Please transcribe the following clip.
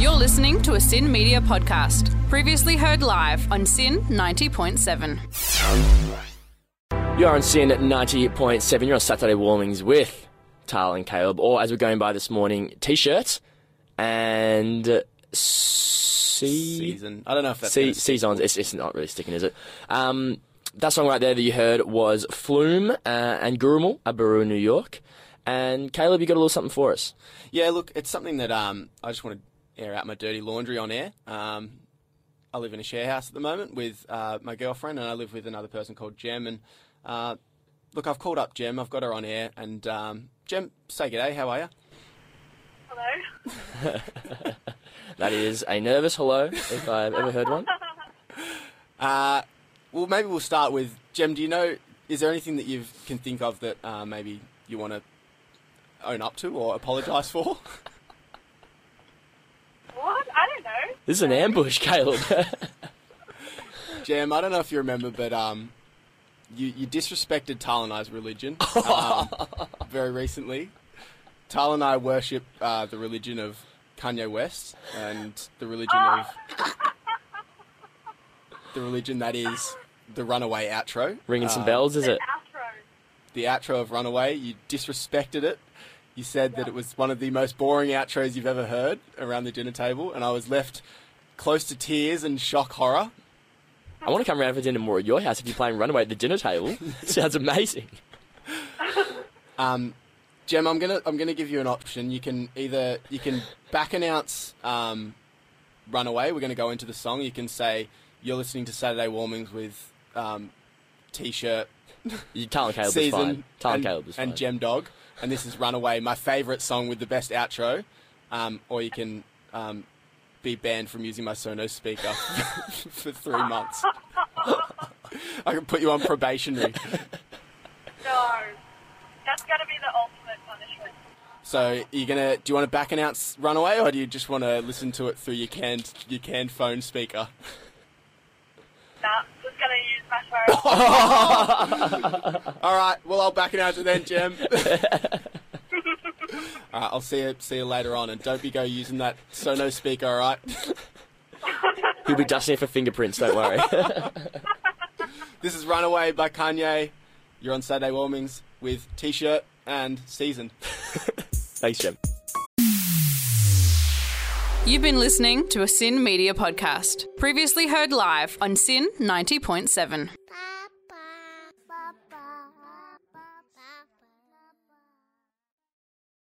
You're listening to a SYN Media podcast, previously heard live on SYN 90.7. You're on SYN at 90.7. You're on Saturday Warmings with Tal and Caleb, or as we're going by this morning, t-shirts and uh, season. I don't know if that's sea- gonna seasons. It's, it's not really sticking, is it? Um, that song right there that you heard was Flume uh, and Gurrumul, Abaru, New York. And Caleb, you got a little something for us. Yeah, look, it's something that um, I just want to air out my dirty laundry on air. Um, I live in a share house at the moment with uh, my girlfriend, and I live with another person called Jem. And uh, look, I've called up Jem. I've got her on air, and um, Jem, say day. How are you? Hello. That is a nervous hello, if I've ever heard one. Uh, well, maybe we'll start with Jem. Do you know? Is there anything that you can think of that uh, maybe you want to own up to or apologise for? What? I don't know. This is an ambush, Caleb. Jam, I don't know if you remember, but um, you, you disrespected Tal and I's religion um, very recently. Tal and I worship uh, the religion of Kanye West and the religion of the religion that is the Runaway outro. Ringing some Uh, bells, is it? The outro of Runaway. You disrespected it. You said that it was one of the most boring outros you've ever heard around the dinner table, and I was left close to tears and shock horror. I want to come around for dinner more at your house if you're playing Runaway at the dinner table. Sounds amazing. Um, Jem, I'm gonna I'm gonna give you an option. You can either you can back announce um, Runaway. We're gonna go into the song. You can say you're listening to Saturday Warmings with um, T-shirt You, Tal and Caleb is fine. Tal and, and, Caleb is fine. and Gem Dog, and this is Runaway, my favourite song with the best outro. Um, or you can um, be banned from using my Sonos speaker for three months. I can put you on probationary. No. That's gonna be the ultimate punishment. So you're gonna do you want to back announce Runaway, or do you just want to listen to it through your canned your canned phone speaker? Nah, just gonna use my phone. All right, well I'll back announce it then, Jem. all right, I'll see you see you later on, and don't be go using that Sonos speaker. All right. He'll be dusting it for fingerprints, don't worry. This is Runaway by Kanye. You're on Saturday Warmings with T-shirt and Season. Thanks, Jim. You've been listening to a SYN Media podcast, previously heard live on SYN 90.7.